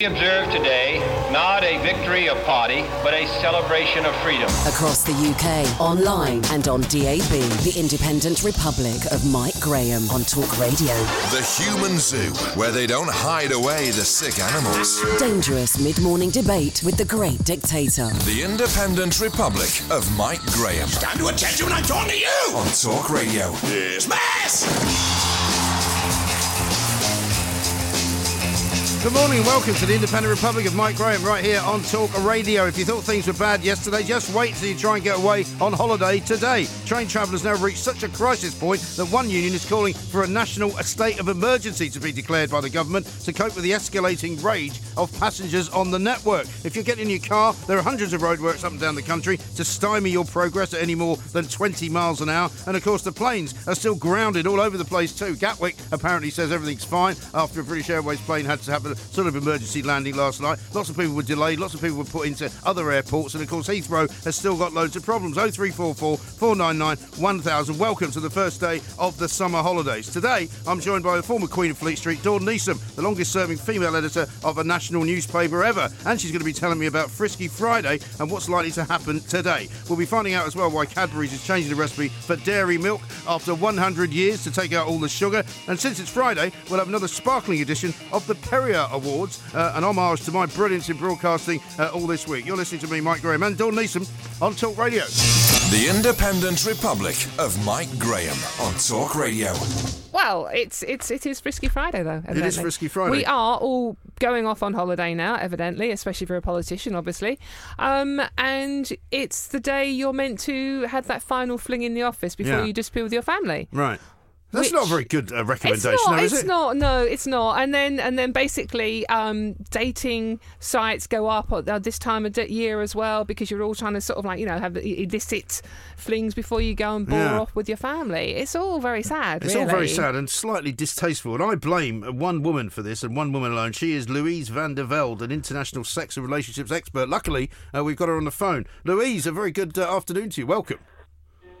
We observe today not a victory of party, but a celebration of freedom. Across the UK, online and on DAB, the Independent Republic of Mike Graham on Talk Radio. The Human Zoo, where they don't hide away the sick animals. Dangerous mid-morning debate with the great dictator. The Independent Republic of Mike Graham. Stand to attention when I talk to you! On Talk Radio. Dismiss! Good morning and welcome to the Independent Republic of Mike Graham right here on Talk Radio. If you thought things were bad yesterday, just wait till you try and get away on holiday today. Train travellers now reached such a crisis point that one union is calling for a national state of emergency to be declared by the government to cope with the escalating rage of passengers on the network. If you're getting in your car, there are hundreds of roadworks up and down the country to stymie your progress at any more than 20 miles an hour. And of course, the planes are still grounded all over the place too. Gatwick apparently says everything's fine after a British Airways plane had to have sort of emergency landing last night. Lots of people were delayed, lots of people were put into other airports, and of course, Heathrow has still got loads of problems. 0344 499 1000. Welcome to the first day of the summer holidays. Today, I'm joined by the former Queen of Fleet Street, Dawn Neesom, the longest serving female editor of a national newspaper ever, and she's going to be telling me about Frisky Friday and what's likely to happen today. We'll be finding out as well why Cadbury's is changing the recipe for dairy milk after 100 years to take out all the sugar. And since it's Friday, we'll have another sparkling edition of the Perrier Awards, uh, an homage to my brilliance in broadcasting uh, all this week. You're listening to me, Mike Graham, and Dawn Neesom on Talk Radio. The Independent Republic of Mike Graham. On Talk Radio. Well, it's it's it is Frisky Friday though. It is. Frisky Friday. We are all going off on holiday now, evidently, especially for a politician, obviously. Um, and it's the day you're meant to have that final fling in the office before Yeah. you disappear with your family. Right. That's not a very good uh, recommendation, It's not. though, is it's it? not. No, it's not. And then and then basically, um, dating sites go up at uh, this time of the year as well because you're all trying to sort of like you know have illicit flings before you go and bore Yeah. off with your family. It's all very sad. It's all very sad and slightly distasteful, and I blame one woman for this, and one woman alone. She is Louise van der Velde, an international sex and relationships expert. Luckily, uh, we've got her on the phone. Louise, a very good uh, afternoon to you. Welcome.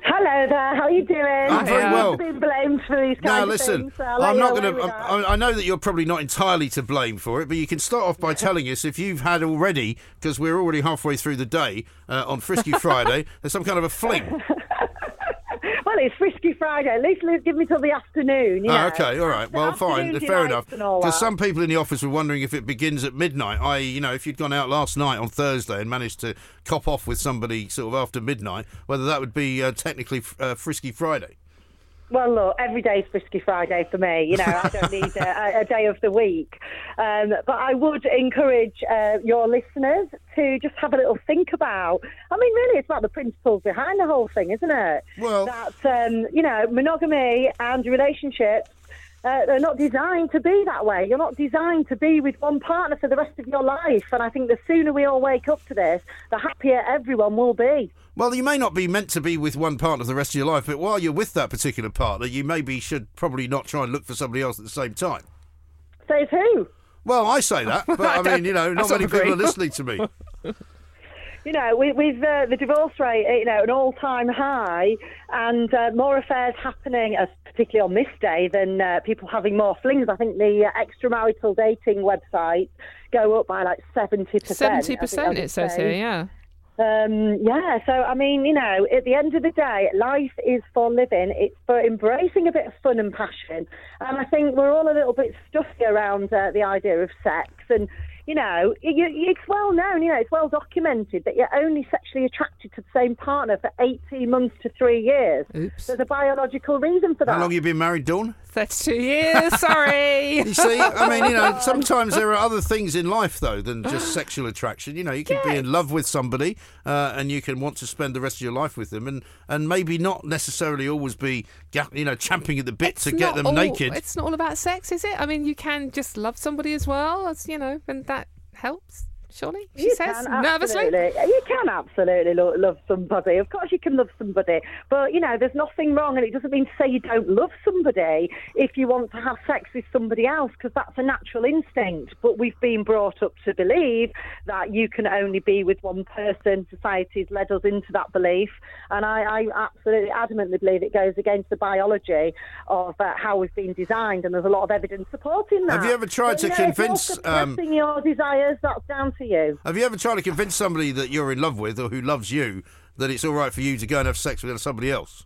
Hello there, how are you doing? I'm very well. I've been blamed for these kinds Now, of things, so I'm not going to. I, I know that you're probably not entirely to blame for it, but you can start off by telling us if you've had already, because we're already halfway through the day uh, on Frisky Friday, there's some kind of a fling. It's Frisky Friday. At least give me till the afternoon. You Oh, okay, all right. Well, fine, fair enough. Because some people in the office were wondering if it begins at midnight. I, you know, if you'd gone out last night on Thursday and managed to cop off with somebody sort of after midnight, whether that would be uh, technically uh, Frisky Friday. Well, look, every day's Frisky Friday for me. You know, I don't need a, a day of the week. Um, but I would encourage uh, your listeners to just have a little think about. I mean, really, it's about the principles behind the whole thing, isn't it? Well- that um, you know, monogamy and relationships. Uh, they're not designed to be that way. You're not designed to be with one partner for the rest of your life. And I think the sooner we all wake up to this, the happier everyone will be. Well, you may not be meant to be with one partner the rest of your life, but while you're with that particular partner, you maybe should probably not try and look for somebody else at the same time. Says who? Well, I say that, but I mean, you know, not many of people are listening to me. you know, with, with uh, the divorce rate, you know, an all-time high, and uh, more affairs happening, as particularly on this day, than uh, people having more flings. I think the uh, extramarital dating websites go up by like seventy percent. Seventy percent, it says here. Yeah. Um, yeah, so I mean, you know, at the end of the day, life is for living. It's for embracing a bit of fun and passion. And I think we're all a little bit stuffy around uh, the idea of sex. And you know, you, it's well known, you know, it's well documented that you're only sexually attracted to the same partner for 18 months to three years. Oops. There's a biological reason for that. How long have you been married, Dawn? 32 years, sorry. You see, I mean, you know, sometimes there are other things in life though than just sexual attraction. You know, you can be in love with somebody, uh, and you can want to spend the rest of your life with them, and and maybe not necessarily always be, you know, champing at the bit to get them all- naked. It's not all about sex, is it? I mean, you can just love somebody as well, as you know, and that helps. Surely, she You says can, nervously. absolutely. You can absolutely lo- love somebody. Of course, you can love somebody, but you know, there's nothing wrong, and it doesn't mean to say you don't love somebody if you want to have sex with somebody else, because that's a natural instinct. But we've been brought up to believe that you can only be with one person. Society's led us into that belief, and I, I absolutely adamantly believe it goes against the biology of uh, how we've been designed, and there's a lot of evidence supporting that. Have you ever tried But, to you know, if you're convince, um, suppressing your desires? That's down to you. Have you ever tried to convince somebody that you're in love with or who loves you that it's all right for you to go and have sex with somebody else?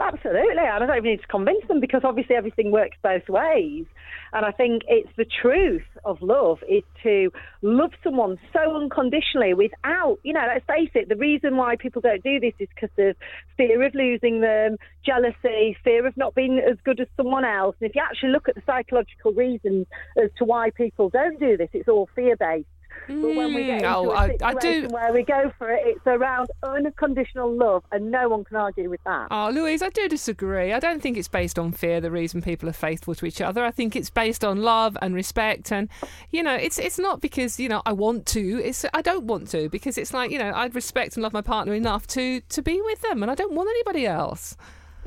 Absolutely, and I don't even need to convince them because obviously everything works both ways. And I think it's the truth of love is to love someone so unconditionally without, you know, let's face it, the reason why people don't do this is because of fear of losing them, jealousy, fear of not being as good as someone else. And if you actually look at the psychological reasons as to why people don't do this, it's all fear based. But when we get Mm, into oh, a I- situation I do- where we go for it, it's around unconditional love, and no one can argue with that. Oh, Louise, I do disagree. I don't think it's based on fear. The reason people are faithful to each other, I think it's based on love and respect, and you know, it's it's not because you know I want to. It's I don't want to because it's like you know I respect and love my partner enough to to be with them, and I don't want anybody else.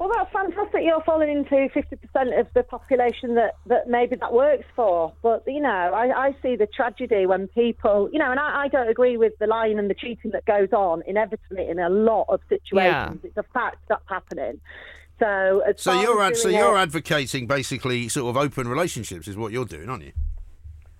Well, that's fantastic. You're falling into 50% of the population that, that maybe that works for. But, you know, I, I see the tragedy when people, you know, and I, I don't agree with the lying and the cheating that goes on inevitably in a lot of situations. It's a fact that's happening. So, So you're as ad- so you're it- advocating basically sort of open relationships is what you're doing, aren't you?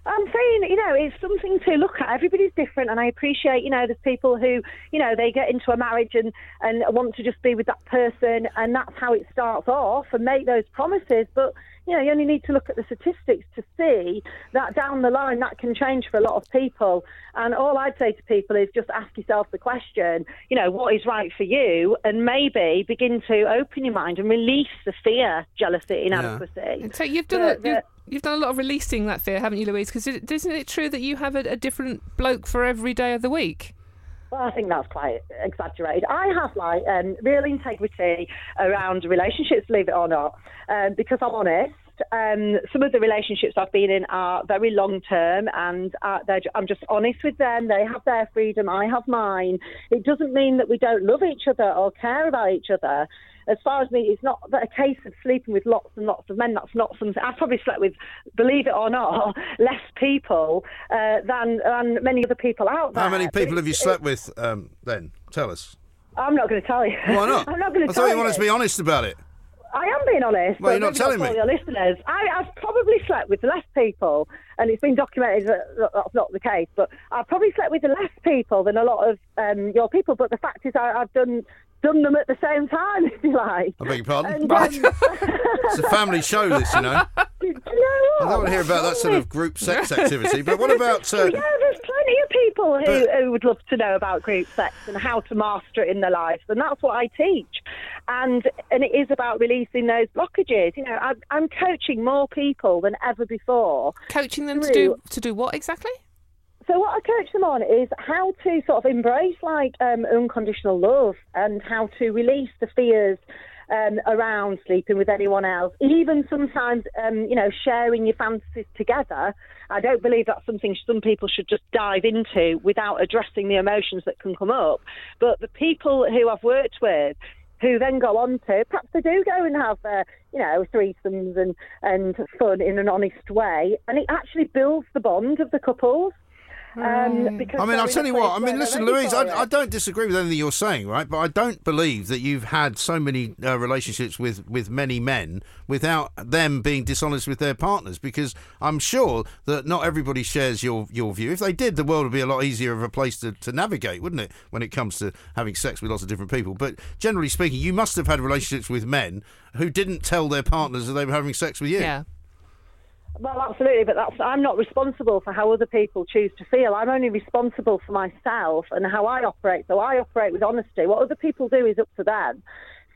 I'm saying, you know, it's something to look at. Everybody's different, and I appreciate, you know, there's people who, you know, they get into a marriage and, and want to just be with that person, and that's how it starts off and make those promises. But, you know, you only need to look at the statistics to see that down the line that can change for a lot of people. And all I'd say to people is just ask yourself the question, you know, what is right for you, and maybe begin to open your mind and release the fear, jealousy, inadequacy. So you've done The- a, you, the- you've done a lot of releasing that fear, haven't you, Louise? Because isn't it true that you have a, a different bloke for every day of the week? Well, I think that's quite exaggerated. I have like um, real integrity around relationships, believe it or not, um, because I'm honest. Um, some of the relationships I've been in are very long term, and uh, I'm just honest with them. They have their freedom, I have mine. It doesn't mean that we don't love each other or care about each other. As far as me, it's not a case of sleeping with lots and lots of men. That's not something I've probably slept with, believe it or not, less people uh, than than many other people out there. How many people have you slept with um, then? Tell us. I'm not going to tell you. Why not? I'm not going to tell you I thought you wanted to be honest about it. I am being honest. Well, you're not telling for me. all Your listeners, I, I've probably slept with less people, and it's been documented that that that's not the case. But I've probably slept with less people than a lot of um, your people. But the fact is, I, I've done done them at the same time, if you like. I beg your pardon. And, um, It's a family show, this, you know. do you know what? I don't want to hear about that sort of group sex activity. But what about? Uh, yeah, there's plenty of people who, But- who would love to know about group sex and how to master it in their lives, and that's what I teach. And and it is about releasing those blockages. You know, I'm, I'm coaching more people than ever before. Coaching them to do to do what exactly? So what I coach them on is how to sort of embrace like um, unconditional love and how to release the fears um, around sleeping with anyone else. Even sometimes, um, you know, sharing your fantasies together. I don't believe that's something some people should just dive into without addressing the emotions that can come up. But the people who I've worked with who then go on to perhaps they do go and have uh, you know threesomes and and fun in an honest way, and it actually builds the bond of the couples. Um, because I mean, I'll tell you what. I mean, listen, Louise, I. I don't disagree with anything you're saying, right? But I don't believe that you've had so many uh, relationships with, with many men without them being dishonest with their partners. Because I'm sure that not everybody shares your, your view. If they did, the world would be a lot easier of a place to, to navigate, wouldn't it? When it comes to having sex with lots of different people. But generally speaking, you must have had relationships with men who didn't tell their partners that they were having sex with you. Yeah. Well, absolutely, but that's I'm not responsible for how other people choose to feel. I'm only responsible for myself and how I operate. So I operate with honesty. What other people do is up to them.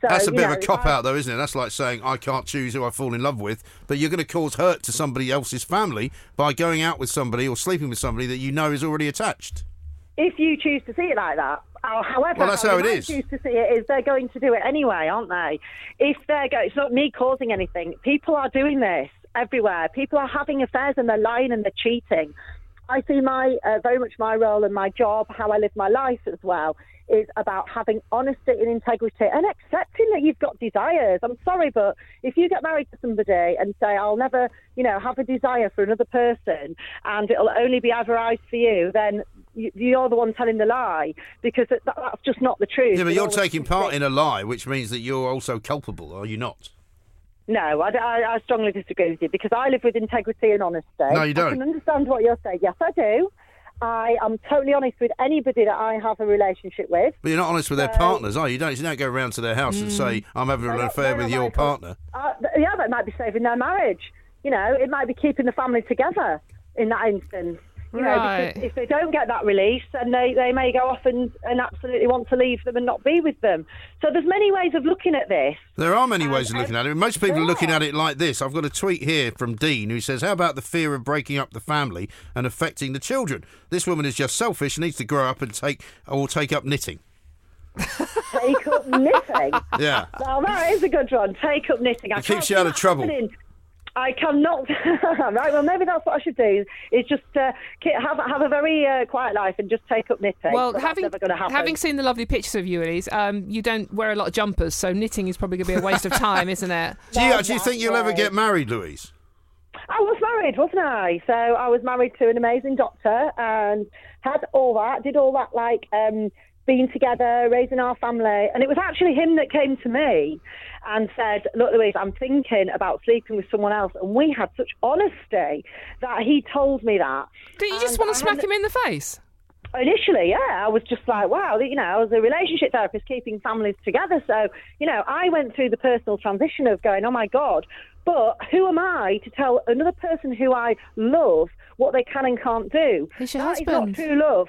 So, That's a bit know, of a cop out, though, isn't it? That's like saying I can't choose who I fall in love with, but you're going to cause hurt to somebody else's family by going out with somebody or sleeping with somebody that you know is already attached. If you choose to see it like that, oh, however, Well, that's how you it is. choose to see it is they're going to do it anyway, aren't they? If they're going, it's not me causing anything. People are doing this everywhere. People are having affairs and they're lying and they're cheating. I see my uh, very much my role and my job, how I live my life as well, is about having honesty and integrity and accepting that you've got desires. I'm sorry, but if you get married to somebody and say, I'll never, you know, have a desire for another person and it'll only be ever eyes for you, then you- you're the one telling the lie because that's just not the truth. Yeah, but It you're taking part in a lie, which means that you're also culpable, are you not? No, I, I, I strongly disagree with you because I live with integrity and honesty. No, you don't. I can understand what you're saying. Yes, I do. I am totally honest with anybody that I have a relationship with. But you're not honest with their partners, are you? You don't, you don't go around to their house and say, I'm having an affair with your partner. Uh, yeah, that might be saving their marriage. You know, it might be keeping the family together in that instance. You know, Right. because if they don't get that release, then they, they may go off and, and absolutely want to leave them and not be with them. So there's many ways of looking at this. There are many ways of looking at it. Most people there are looking at it like this. I've got a tweet here from Dean who says, How about the fear of breaking up the family and affecting the children? This woman is just selfish, needs to grow up and take or take up knitting. Take up knitting. Yeah. Now that is a good one. Take up knitting. I It keeps you out of trouble. happening. I cannot. right. Well, maybe that's what I should do. Is just uh, have have a very uh, quiet life and just take up knitting. Well, having that's never happen. having seen the lovely pictures of you, Elise, um, you don't wear a lot of jumpers, so knitting is probably going to be a waste of time, isn't it? Do you, No, do you think you'll ever get married, Louise? I was married, wasn't I? So I was married to an amazing doctor and had all that, did all that like um, being together, raising our family. And it was actually him that came to me and said, Look, Louise, I'm thinking about sleeping with someone else. And we had such honesty that he told me that. Do you just And want to smack him in the face? Initially, yeah, I was just like, wow, you know, I was a relationship therapist keeping families together. So, you know, I went through the personal transition of going, oh my God, but who am I to tell another person who I love what they can and can't do? He's your That is husband. not true love.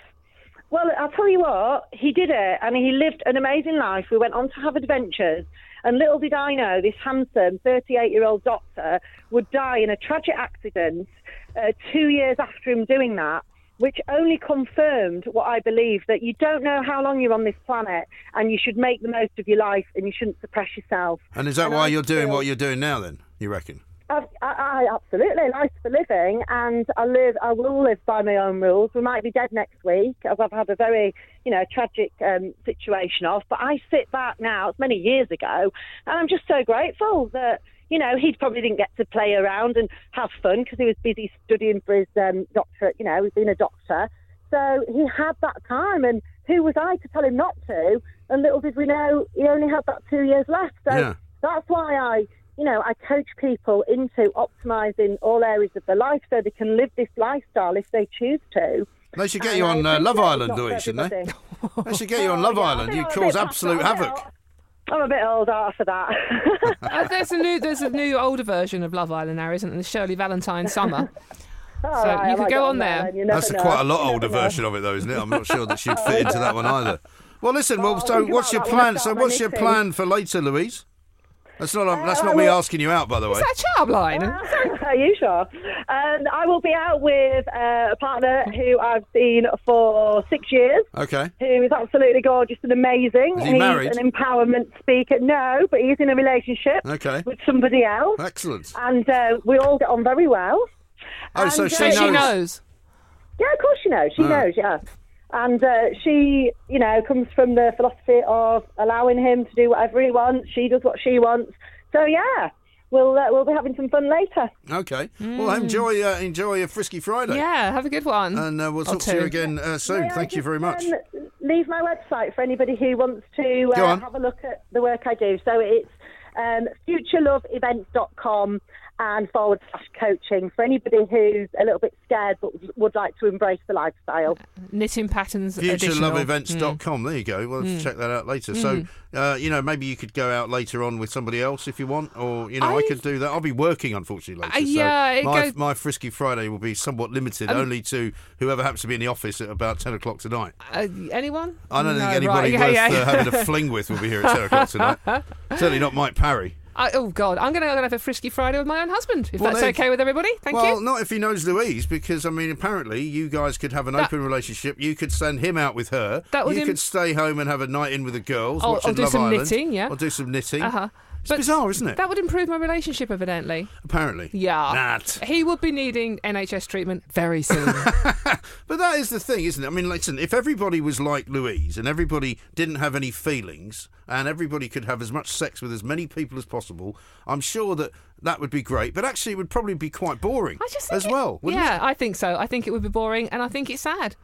Well, I'll tell you what, he did it and he lived an amazing life. We went on to have adventures. And little did I know, this handsome 38 year old doctor would die in a tragic accident uh, two years after him doing that, which only confirmed what I believe that you don't know how long you're on this planet and you should make the most of your life and you shouldn't suppress yourself. And is that And why I you're doing what you're doing now, then, you reckon? I, I, I absolutely life for living, and I live. I will live by my own rules. We might be dead next week, as I've had a very, you know, tragic um, situation of. But I sit back now. It's many years ago, and I'm just so grateful that you know he probably didn't get to play around and have fun because he was busy studying for his um, doctorate. You know, he's been a doctor, so he had that time. And who was I to tell him not to? And little did we know, he only had that two years left. So Yeah. that's why I, you know, I coach people into optimising all areas of their life so they can live this lifestyle if they choose to. They should get And you on uh, Love Island, not for Louise, shouldn't they? They should get you on Love Oh, yeah, Island. You I'm cause absolute past. I'm a bit havoc. old- I'm a bit old after that. Uh, there's a new there's a new older version of Love Island now, isn't there? The Shirley Valentine Summer. All So right, you could go on there. then, you never That's a know. quite a lot You older never know. version of it, though, isn't it? I'm not sure that she'd fit into that one either. Well, listen. Well, Oh, so what's your about that when I plan? So, what's your plan for later, Louise? That's not. that's Uh, not me asking you out, by the way. Is that a charm line? Are you sure? Um, I will be out with uh, a partner who I've seen for six years. Okay. who is absolutely gorgeous and amazing. Is he He's married? an empowerment speaker. No, but he's in a relationship Okay. with somebody else. Excellent. And uh, we all get on very well. Oh, so she uh, knows. she knows. Yeah, of course she knows. She Ah. knows, yeah. And uh, she, you know, comes from the philosophy of allowing him to do whatever he wants. She does what she wants. So, yeah. we'll uh, we'll be having some fun later. Okay. Well, enjoy uh, enjoy a Frisky Friday. Yeah, have a good one. And uh, we'll talk to you again uh, soon. May I Thank you just, very much. um, leave my website for anybody who wants to uh, have a look at the work I do. So it's um, futureloveevents.com and forward slash coaching for anybody who's a little bit scared but would- would like to embrace the lifestyle. Knitting patterns. additional. FutureLoveEvents.com. There you go. We'll have to check that out later. So, uh, you know, maybe you could go out later on with somebody else if you want, or you know, I, I- could do that. I'll be working unfortunately later. Uh, yeah, so it my goes- my Frisky Friday will be somewhat limited, Um, only to whoever happens to be in the office at about ten o'clock tonight. Uh, anyone? I don't No, think anybody right. Yeah, worth yeah. Uh, having a fling with will be here at ten o'clock tonight. Certainly not Mike Parry. I, oh God, I'm going to have a frisky Friday with my own husband. If Well, that's okay with everybody, thank well, you. Well, not if he knows Louise, because I mean, apparently you guys could have an That- open relationship. You could send him out with her. That would you im- could stay home and have a night in with the girls. Watching or do Love some Island, knitting, yeah. I'll do some knitting. Uh-huh. It's bizarre, isn't it? That would improve my relationship, evidently. Apparently. Yeah. That. He would be needing NHS treatment very soon. But that is the thing, isn't it? I mean, listen, if everybody was like Louise and everybody didn't have any feelings and everybody could have as much sex with as many people as possible, I'm sure that that would be great. But actually, it would probably be quite boring I just think as it- well, yeah, it? I think so. I think it would be boring, and I think it's sad.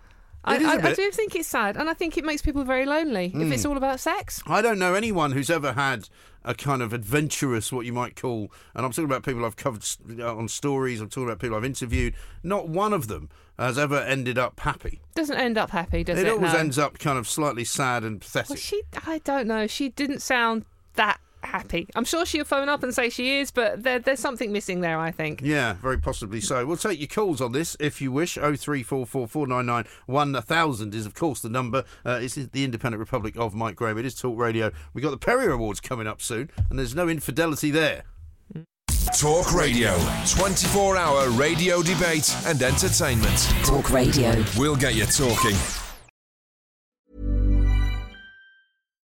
I, It is a I, I do think it's sad, and I think it makes people very lonely if Hmm. it's all about sex. I don't know anyone who's ever had a kind of adventurous, what you might call, and I'm talking about people I've covered uh, on stories, I'm talking about people I've interviewed. Not one of them has ever ended up happy. Doesn't end up happy, does it it? always No. ends up kind of slightly sad and pathetic. Well, she, I don't know. She didn't sound that happy. I'm sure she'll phone up and say she is, but there, there's something missing there. I think. Yeah, very possibly so. We'll take your calls on this if you wish. Oh three four four four nine nine one thousand is of course the number. Uh, it's the Independent Republic of Mike Graham. It is Talk Radio. We've got the Perry Awards coming up soon, and there's no infidelity there. Talk Radio. 24 hour radio debate and entertainment. Talk Radio. We'll get you talking.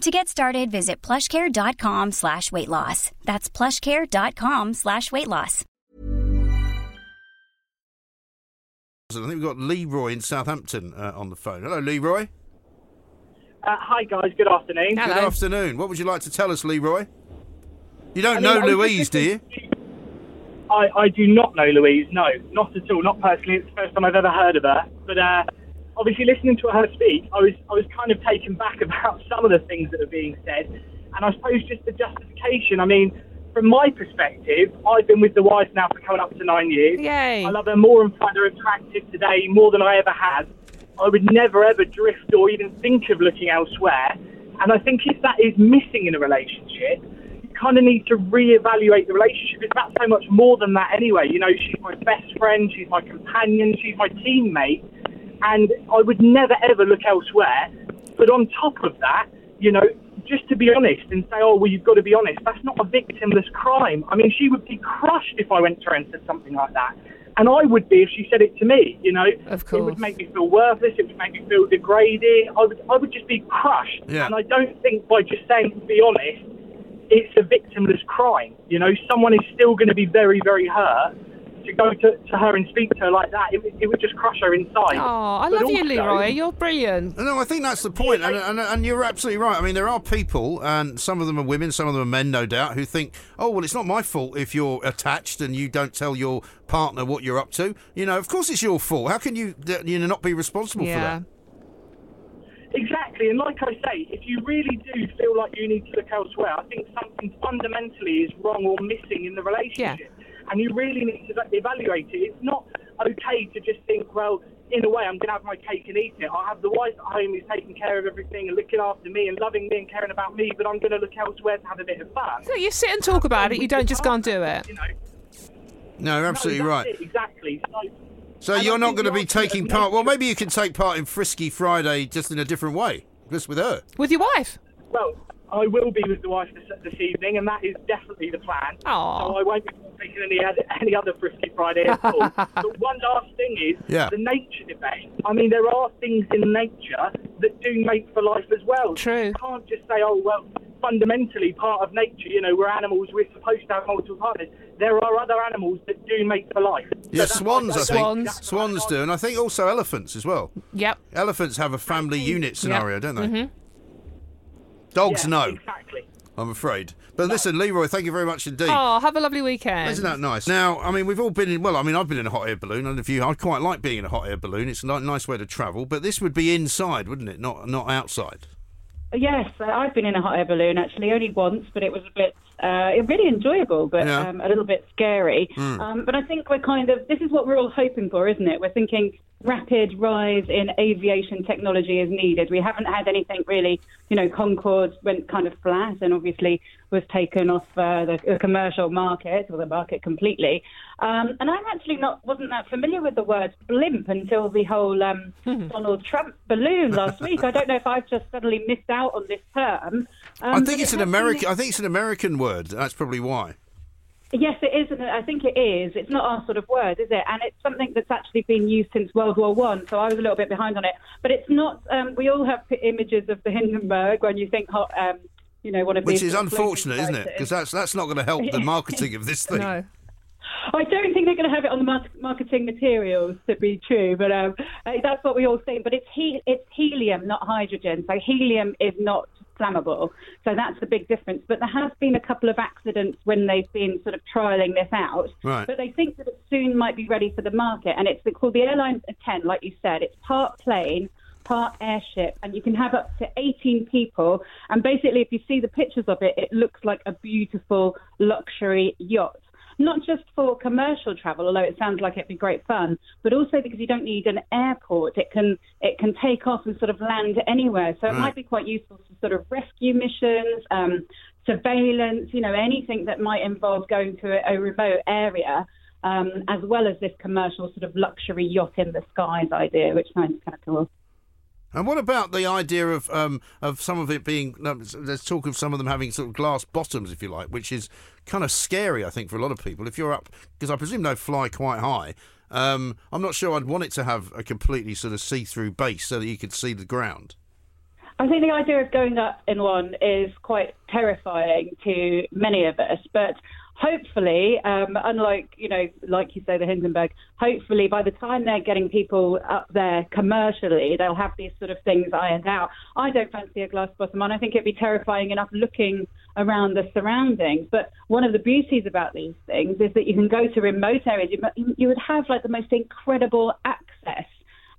To get started, visit plushcare.com slash weight loss. That's plushcare.com slash weight loss. I think we've got Leroy in Southampton uh, on the phone. Hello, Leroy. Uh, hi guys, good afternoon. Good afternoon. What would you like to tell us, Leroy? You don't I mean, know I Louise, do you? I, I do not know Louise, no, not at all, not personally. It's the first time I've ever heard of her. But uh, obviously, listening to her speak, I was I was kind of taken back about some of the things that are being said, and I suppose just the justification. I mean, from my perspective, I've been with the wife now for coming up to nine years. Yay! I love her more and find her attractive today more than I ever had. I would never ever drift or even think of looking elsewhere. And I think if that is missing in a relationship, you kind of need to reevaluate the relationship. It's about so much more than that anyway. You know, she's my best friend, she's my companion, she's my teammate, and I would never ever look elsewhere. But on top of that, you know, just to be honest and say, oh, well, you've got to be honest, that's not a victimless crime. I mean, she would be crushed if I went to her and said something like that. And I would be if she said it to me, you know. Of It would make me feel worthless, it would make me feel degraded. I would, I would just be crushed. Yeah. And I don't think by just saying, be honest, it's a victimless crime. You know, someone is still going to be very, very hurt. To go to, to her and speak to her like that, it, would- it would just crush her inside. Oh, I But love you, also- Leroy. You're brilliant. No, I think that's the point, and, and, and you're absolutely right. I mean, there are people, and some of them are women, some of them are men, no doubt, who think, oh, well, it's not my fault if you're attached and you don't tell your partner what you're up to. You know, of course it's your fault. How can you, d- you know, not be responsible Yeah. for Exactly, and like I say, if you really do feel like you need to look elsewhere, I think something fundamentally is wrong or missing in the relationship, and you really need to evaluate it. It's not okay to just think, well, in a way, I'm going to have my cake and eat it. I have the wife at home who's taking care of everything and looking after me and loving me and caring about me, but I'm going to look elsewhere to have a bit of fun. So you sit and talk about it. You don't just go and do it. You know. No, you're absolutely no, right. it, exactly. So, So you're not going to be taking part. Well, maybe you can take part in Frisky Friday just in a different way, just with her. With your wife. Well, I will be with the wife this, this evening, and that is definitely the plan. Aw. So I won't be taking any other, any other Frisky Friday at all. but one last thing is Yeah. the nature debate. I mean, there are things in nature that do make for life as well. True. You can't just say, oh, well, fundamentally part of nature, you know, we're animals, we're supposed to have multiple partners. There are other animals that do make for life. So Yeah, that's swans, I why think. Swans. Swans do, and I think also elephants as well. Yep. Elephants have a family unit scenario, don't they? Mhm. Dogs, Yeah, no, Exactly. I'm afraid. But listen, Leroy, thank you very much indeed. Oh, have a lovely weekend. Isn't that nice? Now, I mean, we've all been in. Well, I mean, I've been in a hot air balloon, and if you, I quite like being in a hot air balloon. It's a nice way to travel. But this would be inside, wouldn't it? Not not outside. Yes, uh, I've been in a hot air balloon actually only once, but it was a bit uh, really enjoyable, but Yeah. um, a little bit scary. Mm. Um, but I think we're kind of this is what we're all hoping for, isn't it? We're thinking rapid rise in aviation technology is needed. We haven't had anything really. You know, Concorde went kind of flat, and obviously was taken off uh, the, the commercial market or the market completely. Um, and I'm actually not wasn't that familiar with the word blimp until the whole um, Donald Trump balloon last week. I don't know if I've just suddenly missed out on this term. Um, I think it's it an has been- American. I think it's an American word. That's probably why. Yes, it is. and I think it is. It's not our sort of word, is it? And it's something that's actually been used since World War One. So I was a little bit behind on it. But it's not. Um, we all have p- images of the Hindenburg when you think, hot, um, you know, one of these. Which these is sort of unfortunate, isn't it? Because that's that's not going to help the marketing of this thing. No. I don't think they're going to have it on the marketing materials to be true, but um, uh, that's what we all think. But it's he- it's helium, not hydrogen. So helium is not flammable. So that's the big difference. But there has been a couple of accidents when they've been sort of trialing this out. Right. But they think that it soon might be ready for the market, and it's called the Airlander 10, like you said. It's part plane. Part airship, and you can have up to 18 people. And basically, if you see the pictures of it, it looks like a beautiful luxury yacht not just for commercial travel, although it sounds like it'd be great fun, but also because you don't need an airport. It can it can take off and sort of land anywhere. So it Right. might be quite useful for sort of rescue missions, um, surveillance, you know, anything that might involve going to a, a remote area. Um, as well as this commercial sort of luxury yacht in the skies idea, which sounds kind of cool. And what about the idea of um, of some of it being? no, There's talk of some of them having sort of glass bottoms, if you like, which is kind of scary, I think, for a lot of people. If you're up, because I presume they fly quite high. Um, I'm not sure I'd want it to have a completely sort of see-through base so that you could see the ground. I think the idea of going up in one is quite terrifying to many of us, but hopefully, um, unlike you know, like you say, the Hindenburg, hopefully by the time they're getting people up there commercially, they'll have these sort of things ironed out. I don't fancy a glass bottom on. I think it'd be terrifying enough looking around the surroundings. But one of the beauties about these things is that you can go to remote areas. You, you would have like the most incredible access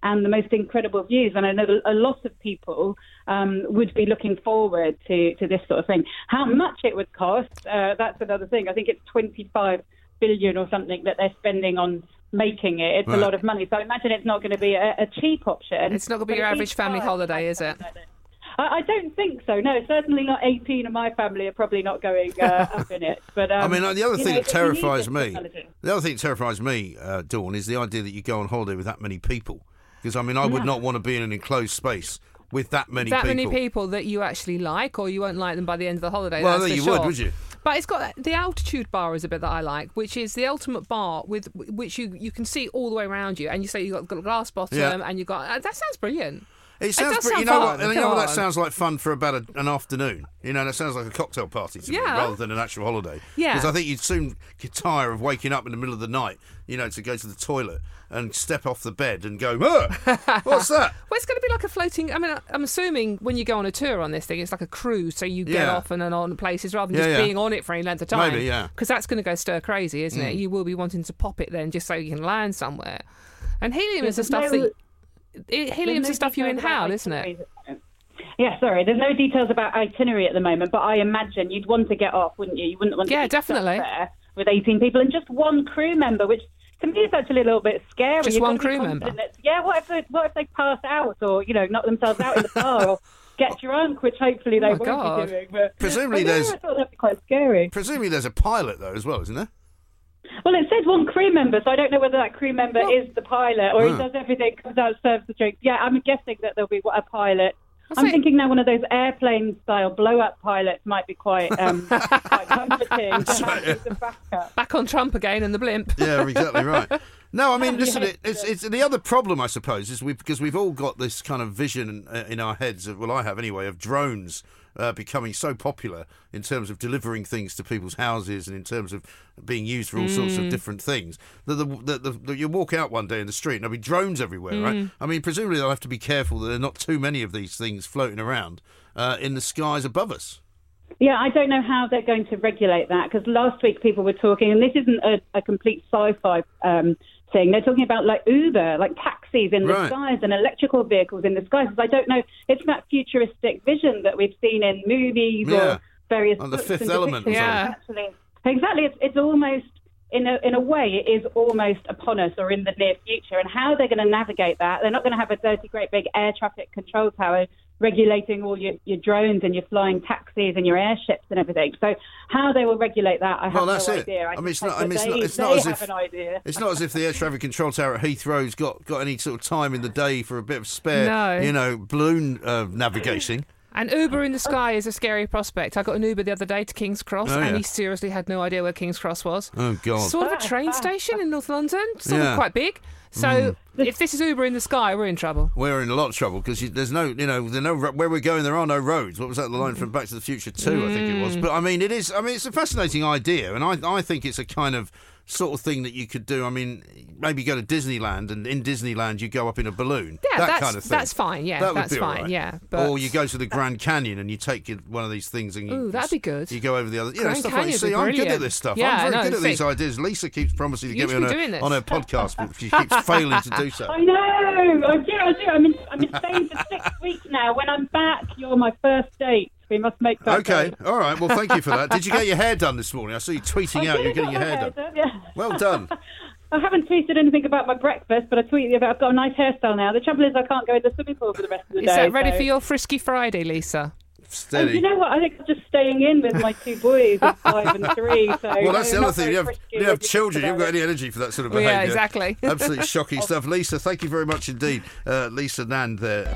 and the most incredible views. And I know a lot of people um, would be looking forward to, to this sort of thing. How much it would cost, uh, that's another thing. I think it's 25 billion or something that they're spending on making it. It's Right. a lot of money. So I imagine it's not going to be a, a cheap option. It's not going to be your average family holiday, is it? I, I don't think so. No, certainly not 18 of my family are probably not going uh, up in it. But um, I mean, the other thing know, that if you need terrifies me, the other thing that terrifies me, uh, Dawn, is the idea that you go on holiday with that many people. Because I mean, I would No. not want to be in an enclosed space with that many that people. many people that you actually like, or you won't like them by the end of the holiday. Well, that's you would, sure. would you? But it's got the altitude bar is a bit that I like, which is the ultimate bar with which you you can see all the way around you, and you say you have got a glass bottom, Yeah. and you've got uh, that sounds brilliant. It sounds does pretty. You know fun, what? You know what that sounds like fun for about a, an afternoon. You know, that sounds like a cocktail party to me Yeah. rather than an actual holiday. Yeah. Because I think you'd soon get tired of waking up in the middle of the night. You know, to go to the toilet and step off the bed and go, "Ah, what's that? Well, it's going to be like a floating. I mean, I'm assuming when you go on a tour on this thing, it's like a cruise, so you get Yeah. off and then on places rather than Yeah, just yeah. being on it for any length of time. Maybe, yeah. Because that's going to go stir crazy, isn't it? Mm. You will be wanting to pop it then, just so you can land somewhere. And helium is the stuff no- that. It, helium's the stuff you inhale, isn't it? Yeah, sorry. There's no details about itinerary at the moment, but I imagine you'd want to get off, wouldn't you? You wouldn't want to Yeah, be stuck definitely. there with 18 people and just one crew member, which to me is actually a little bit scary. Just You've one got to be crew member? yeah, what if they what if they pass out or you know knock themselves out in the car or get drunk, which hopefully they Oh, won't God. be doing. But Presumably I know, there's- I thought that'd be quite scary. Presumably, there's a pilot though as well, isn't there? Well, it said one crew member, so I don't know whether that crew member is the pilot or he does everything, comes out, serves the drinks. Yeah, I'm guessing that there'll be a pilot. I'll I'm say- thinking now one of those airplane style blow up pilots might be quite um, quite comforting to have as a. Back on Trump again and the blimp. Yeah, exactly right. No, I mean, listen, Yeah, it, it's, it's the other problem, I suppose, is we because we've all got this kind of vision uh, in our heads. Of, well, I have anyway, of drones uh, becoming so popular in terms of delivering things to people's houses and in terms of being used for all sorts of different things. That the, the, the, the, you walk out one day in the street and there'll be drones everywhere, right? I mean, presumably they'll have to be careful that there are not too many of these things floating around uh, in the skies above us. Yeah, I don't know how they're going to regulate that because last week people were talking, and this isn't a, a complete sci-fi um, thing. They're talking about like Uber, like taxis in the Right. skies and electrical vehicles in the skies. 'Cause I don't know. It's that futuristic vision that we've seen in movies Yeah. or various Like the books Fifth and Element or depictions. something. Actually, exactly. It's, it's almost in a in a way it is almost upon us or in the near future. And how they're going to navigate that? They're not going to have a dirty, great big air traffic control tower regulating all your, your drones and your flying taxis and your airships and everything. So how they will regulate that, I have Well, that's no it. idea. I mean, it's not- I mean, it's they, not- it's not as if- an idea. It's not as if the air traffic control tower at Heathrow's got, got any sort of time in the day for a bit of spare, No. you know, balloon uh, navigating. And Uber in the oh. sky is a scary prospect. I got an Uber the other day to King's Cross, Oh, and he seriously had no idea where King's Cross was. Oh God! Sort of a ah, train ah. station in North London, sort Yeah. of quite big. So hmm. if this is Uber in the sky, we're in trouble. We're in a lot of trouble because there's no, you know, there's no where we're going. There are no roads. What was that? The line from Back to the Future Two, I think it Mm. was. Hmm. But I mean, it is. I mean, it's a fascinating idea, and I, I think it's a kind of sort of thing that you could do. I mean, maybe go to Disneyland, and in Disneyland you go up in a balloon. Yeah, that that's- kind of thing. that's fine, yeah, that would that's be fine, right. yeah, but- or you go to the Grand Canyon and you take your- one of these things and you. Ooh, that'd be good. You go over the other, you know, Grand stuff like Canyon See, I'm good at this stuff. Yeah, I'm very no, good at see- these ideas. Lisa keeps promising to You get me on be doing a, on her podcast, but she keeps failing to do so. I know. I do. I do. I'm in, I'm in Spain for six weeks now. When I'm back, you're my first date. We must make that. Okay, date. all right. Well, thank you for that. Did you get your hair done this morning? I saw you tweeting I out you're getting your my hair done. Yeah. Well done. I haven't tweeted anything about my breakfast, but I tweeted about I've got a nice hairstyle now. The trouble is, I can't go in the swimming pool for the rest of the Is day. that ready so- for your Frisky Friday, Lisa? Do Steady. you know what? I think I'm just staying in with my two boys, of five and three. So well, that's the other thing. You have, you have children. You haven't got any energy for that sort of Well, yeah, exactly. Absolutely shocking stuff. Lisa, thank you very much indeed. Uh, Lisa Nand there.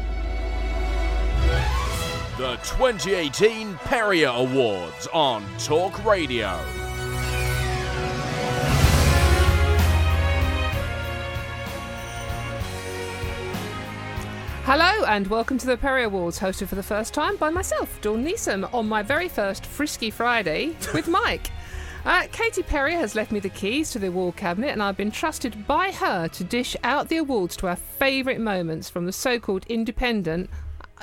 The 2018 Perrier Awards on Talk Radio. Hello and welcome to the Perry Awards, hosted for the first time by myself, Dawn Neesom, on my very first Frisky Friday with Mike. Uh, Katy Perry has left me the keys to the award cabinet, and I've been trusted by her to dish out the awards to our favourite moments from the so-called independent.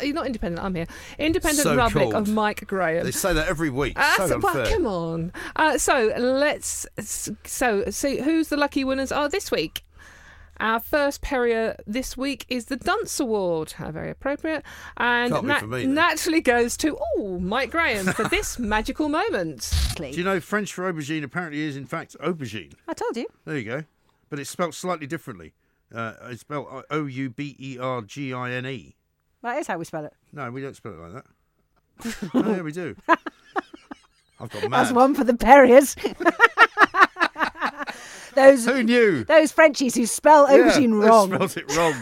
You're not independent, I'm here. Independent So Republic called. of Mike Graham. They say that every week. Uh, so so- well, come on. Uh, so let's. So see who's the lucky winners are this week. Our first Perrier this week is the Dunce Award. How very appropriate. And Can't me, naturally goes to, oh, Mike Graham for this magical moment. Do you know French for aubergine apparently is in fact aubergine? I told you. There you go. But it's spelled slightly differently. Uh, it's spelled O U B E R G I N E. That is how we spell it. No, we don't spell it like that. oh, yeah, we do. I've got mad. That's one for the Perriers. those Who knew? those Frenchies who spell Yeah, aubergine they wrong. spelled it wrong.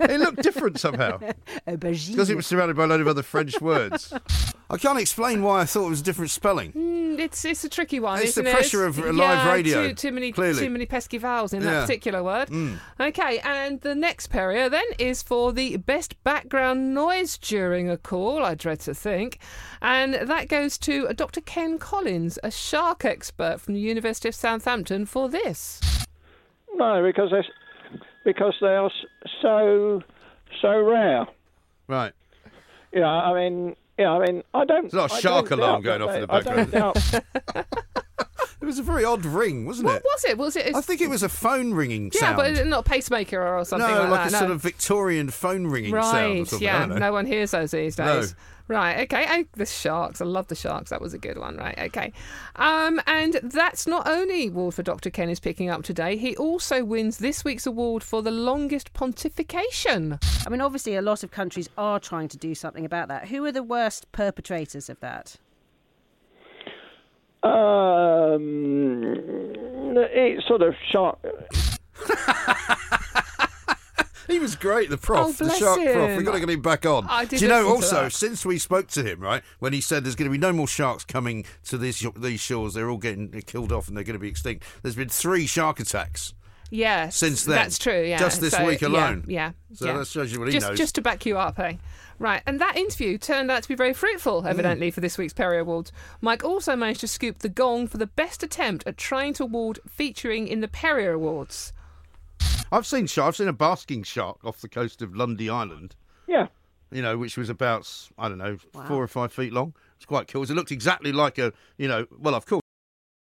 it looked different somehow. aubergine. Because it was surrounded by a load of other French words. I can't explain why I thought it was a different spelling. um, it's it's a tricky one. It's the isn't it? pressure It's- of live yeah, radio, Too, too many, clearly. too many pesky vowels in that particular word. Mm. Okay, and the next Perrier then is for the best background noise during a call. I dread to think, and that goes to Dr. Ken Collins, a shark expert from the University of Southampton, for this. No, because they because they are so so rare. Right. Yeah, I mean, yeah, I mean, I don't. There's a lot of I shark alarm doubt going off in the they- I don't background. doubt- It was a very odd ring, wasn't What it? was it? Was it? I think it was a phone ringing yeah, but not a pacemaker or something no, like, like, that. a no. sort of Victorian phone ringing sound or Right, something. Yeah, no one hears those these No. days. Right, okay, and the sharks. I love the sharks. That was a good one. Right, okay. Um, and that's not only award for Dr. Ken is picking up today. He also wins this week's award for the longest pontification. I mean, obviously, a lot of countries are trying to do something about that. Who are the worst perpetrators of that? Um, it's sort of shark. He was great, the prof, Oh, the shark prof. We've got to get him back on. I did Do you know, also, since we spoke to him, right, when he said there's going to be no more sharks coming to these, these shores, they're all getting killed off and they're going to be extinct, there's been three shark attacks Yeah, since then. That's true. Yeah, Just this So, week alone. Yeah, So yeah. that shows you what he just, knows. Just to back you up, hey. Right, and that interview turned out to be very fruitful, Mm. evidently, for this week's Perrier Awards. Mike also managed to scoop the gong for the best attempt at trying to award featuring in the Perrier Awards. I've seen shark. I've seen a basking shark off the coast of Lundy Island. Yeah. You know, which was about I don't know four or five feet long. It's quite cool. It looked exactly like a you know. Well, of course.